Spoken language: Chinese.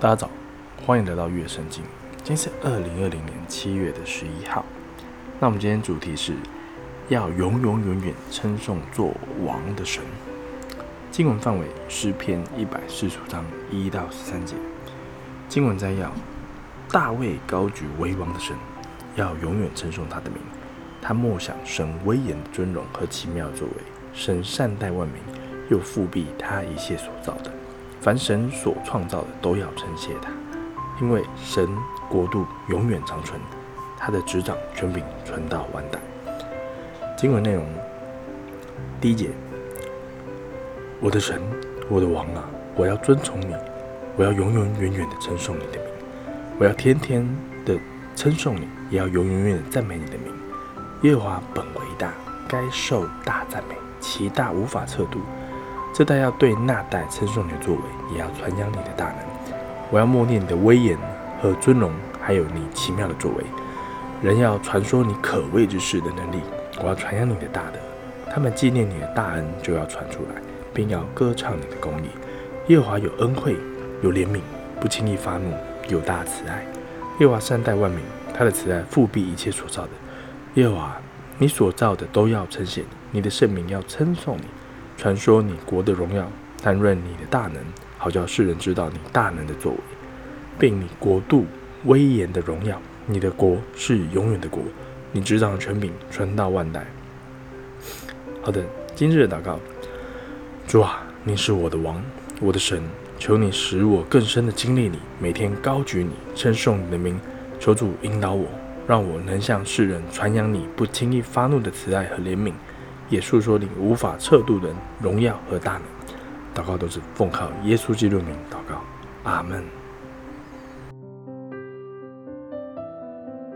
大家早，欢迎来到月圣经。今天是二零二零年七月的十一号。那我们今天主题是要永永远远称颂作王的神。经文范围诗篇一百四十五章一到十三节。经文摘要：大卫高举为王的神，要永远称颂他的名。他默想神威严的尊荣和奇妙作为，神善待万民，又复庇他一切所造的。凡神所创造的都要称谢他，因为神国度永远长存，他的执掌权柄存到万代。经文内容：第一节，我的神，我的王啊，我要尊崇你，我要永永远远的称颂你的名，我要天天的称颂你，也要永永远远的赞美你的名。耶和华本为大，该受大赞美，其大无法测度。这代要对那代称颂你的作为，也要传扬你的大能。我要默念你的威严和尊荣，还有你奇妙的作为。人要传说你可畏之事的能力。我要传扬你的大德。他们纪念你的大恩，就要传出来，并要歌唱你的公义。耶和华有恩惠，有怜悯，不轻易发怒，有大慈爱。耶和华善待万民，他的慈爱覆庇一切所造的。耶和华，你所造的都要称谢你，你的圣名要称颂你。传说你国的荣耀，谈论你的大能，好叫世人知道你大能的作为，并你国度威严的荣耀。你的国是永远的国，你执掌的权柄传到万代。好的，今日的祷告，主啊，你是我的王，我的神，求你使我更深的经历你，每天高举你，称颂你的名。求主引导我，让我能向世人传扬你不轻易发怒的慈爱和怜悯。也诉说你无法测度的荣耀和大能，祷告都是奉靠耶稣基督名祷告，阿门。